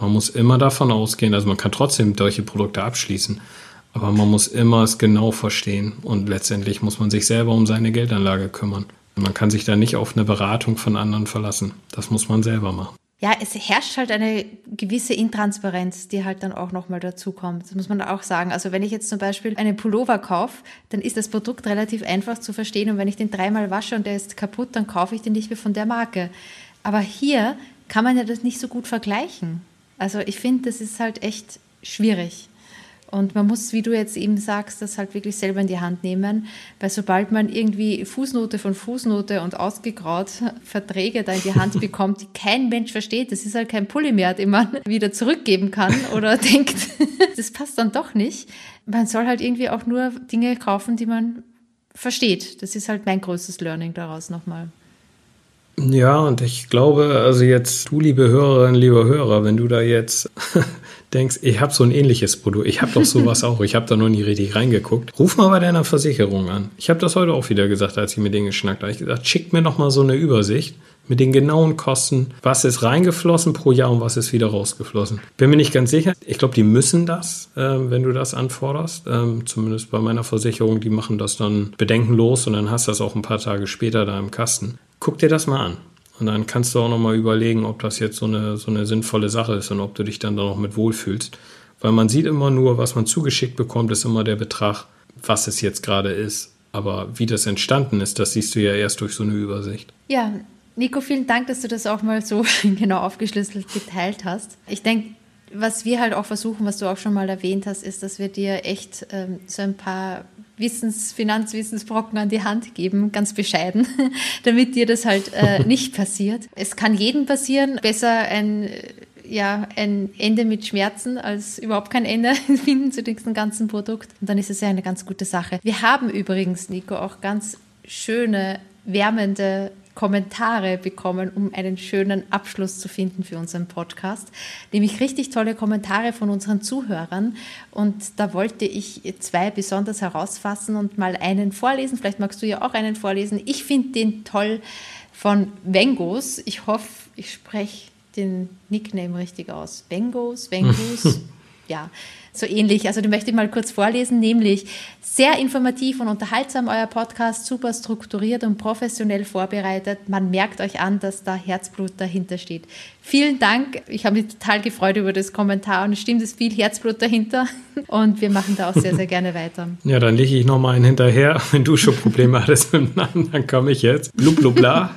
Man muss immer davon ausgehen, also man kann trotzdem solche Produkte abschließen, aber man muss immer es genau verstehen und letztendlich muss man sich selber um seine Geldanlage kümmern. Man kann sich da nicht auf eine Beratung von anderen verlassen. Das muss man selber machen. Ja, es herrscht halt eine gewisse Intransparenz, die halt dann auch nochmal dazukommt. Das muss man auch sagen. Also wenn ich jetzt zum Beispiel einen Pullover kaufe, dann ist das Produkt relativ einfach zu verstehen. Und wenn ich den dreimal wasche und der ist kaputt, dann kaufe ich den nicht mehr von der Marke. Aber hier kann man ja das nicht so gut vergleichen. Also ich finde, das ist halt echt schwierig. Und man muss, wie du jetzt eben sagst, das halt wirklich selber in die Hand nehmen, weil sobald man irgendwie Fußnote von Fußnote und ausgegraut Verträge da in die Hand bekommt, die kein Mensch versteht, das ist halt kein Pulli mehr, den man wieder zurückgeben kann oder denkt, das passt dann doch nicht. Man soll halt irgendwie auch nur Dinge kaufen, die man versteht. Das ist halt mein größtes Learning daraus nochmal. Ja, und ich glaube, also jetzt du, liebe Hörerin, lieber Hörer, wenn du da jetzt denkst, ich habe so ein ähnliches Produkt, ich habe doch sowas auch, ich habe da noch nie richtig reingeguckt, ruf mal bei deiner Versicherung an. Ich habe das heute auch wieder gesagt, als ich mit denen geschnackt habe. Ich gesagt, schick mir noch mal so eine Übersicht mit den genauen Kosten, was ist reingeflossen pro Jahr und was ist wieder rausgeflossen. Bin mir nicht ganz sicher. Ich glaube, die müssen das, äh, wenn du das anforderst. Ähm, zumindest bei meiner Versicherung, die machen das dann bedenkenlos und dann hast du das auch ein paar Tage später da im Kasten. Guck dir das mal an. Und dann kannst du auch nochmal überlegen, ob das jetzt so eine, so eine sinnvolle Sache ist und ob du dich dann da noch mit wohlfühlst. Weil man sieht immer nur, was man zugeschickt bekommt, ist immer der Betrag, was es jetzt gerade ist. Aber wie das entstanden ist, das siehst du ja erst durch so eine Übersicht. Ja, Nico, vielen Dank, dass du das auch mal so genau aufgeschlüsselt geteilt hast. Ich denke, was wir halt auch versuchen, was du auch schon mal erwähnt hast, ist, dass wir dir echt ähm, so ein paar Wissens-, Finanzwissensbrocken an die Hand geben, ganz bescheiden, damit dir das halt äh, nicht passiert. Es kann jedem passieren. Besser ein, ja, ein Ende mit Schmerzen als überhaupt kein Ende finden zu diesem ganzen Produkt. Und dann ist es ja eine ganz gute Sache. Wir haben übrigens, Nico, auch ganz schöne, wärmende Kommentare bekommen, um einen schönen Abschluss zu finden für unseren Podcast. Nämlich richtig tolle Kommentare von unseren Zuhörern. Und da wollte ich zwei besonders herausfassen und mal einen vorlesen. Vielleicht magst du ja auch einen vorlesen. Ich finde den toll von Vengos. Ich hoffe, ich spreche den Nickname richtig aus. Vengos, Vengos. ja. So ähnlich. Also, die möchte ich mal kurz vorlesen, nämlich sehr informativ und unterhaltsam euer Podcast, super strukturiert und professionell vorbereitet. Man merkt euch an, dass da Herzblut dahinter steht. Vielen Dank. Ich habe mich total gefreut über das Kommentar und es stimmt, es ist viel Herzblut dahinter und wir machen da auch sehr, sehr gerne weiter. Ja, dann lege ich noch mal einen hinterher. Wenn du schon Probleme hattest mit dem Namen, dann komme ich jetzt. Blublubla.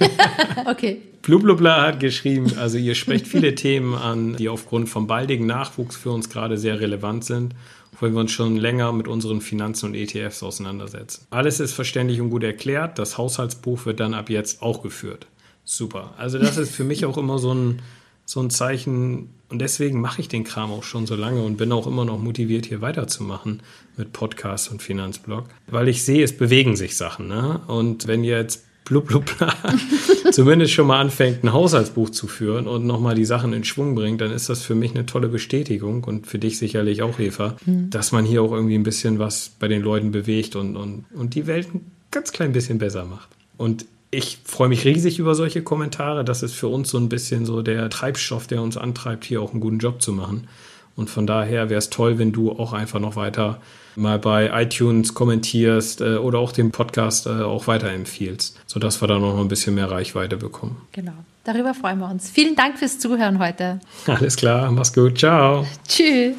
okay. Blublubla hat geschrieben, also ihr sprecht viele Themen an, die aufgrund vom baldigen Nachwuchs für uns gerade sehr relevant sind weil wir uns schon länger mit unseren Finanzen und ETFs auseinandersetzen. Alles ist verständlich und gut erklärt. Das Haushaltsbuch wird dann ab jetzt auch geführt. Super. Also das ist für mich auch immer so ein, so ein Zeichen. Und deswegen mache ich den Kram auch schon so lange und bin auch immer noch motiviert, hier weiterzumachen mit Podcast und Finanzblog. Weil ich sehe, es bewegen sich Sachen. Ne? Und wenn jetzt blub, blub, bla, zumindest schon mal anfängt, ein Haushaltsbuch zu führen und nochmal die Sachen in Schwung bringt, dann ist das für mich eine tolle Bestätigung und für dich sicherlich auch, Eva, mhm. dass man hier auch irgendwie ein bisschen was bei den Leuten bewegt und, und, und die Welt ein ganz klein bisschen besser macht. Und ich freue mich riesig über solche Kommentare. Das ist für uns so ein bisschen so der Treibstoff, der uns antreibt, hier auch einen guten Job zu machen. Und von daher wäre es toll, wenn du auch einfach noch weiter mal bei iTunes kommentierst äh, oder auch den Podcast äh, auch weiterempfiehlst, sodass wir da noch ein bisschen mehr Reichweite bekommen. Genau. Darüber freuen wir uns. Vielen Dank fürs Zuhören heute. Alles klar, mach's gut. Ciao. Tschüss.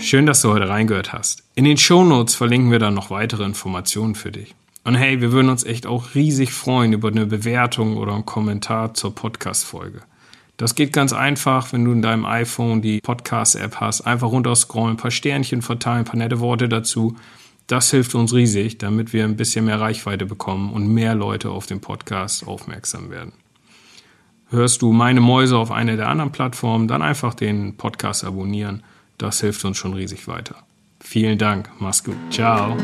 Schön, dass du heute reingehört hast. In den Shownotes verlinken wir dann noch weitere Informationen für dich. Und hey, wir würden uns echt auch riesig freuen über eine Bewertung oder einen Kommentar zur Podcast-Folge. Das geht ganz einfach, wenn du in deinem iPhone die Podcast-App hast. Einfach runterscrollen, ein paar Sternchen verteilen, ein paar nette Worte dazu. Das hilft uns riesig, damit wir ein bisschen mehr Reichweite bekommen und mehr Leute auf den Podcast aufmerksam werden. Hörst du meine Mäuse auf einer der anderen Plattformen, dann einfach den Podcast abonnieren. Das hilft uns schon riesig weiter. Vielen Dank. Mach's gut. Ciao.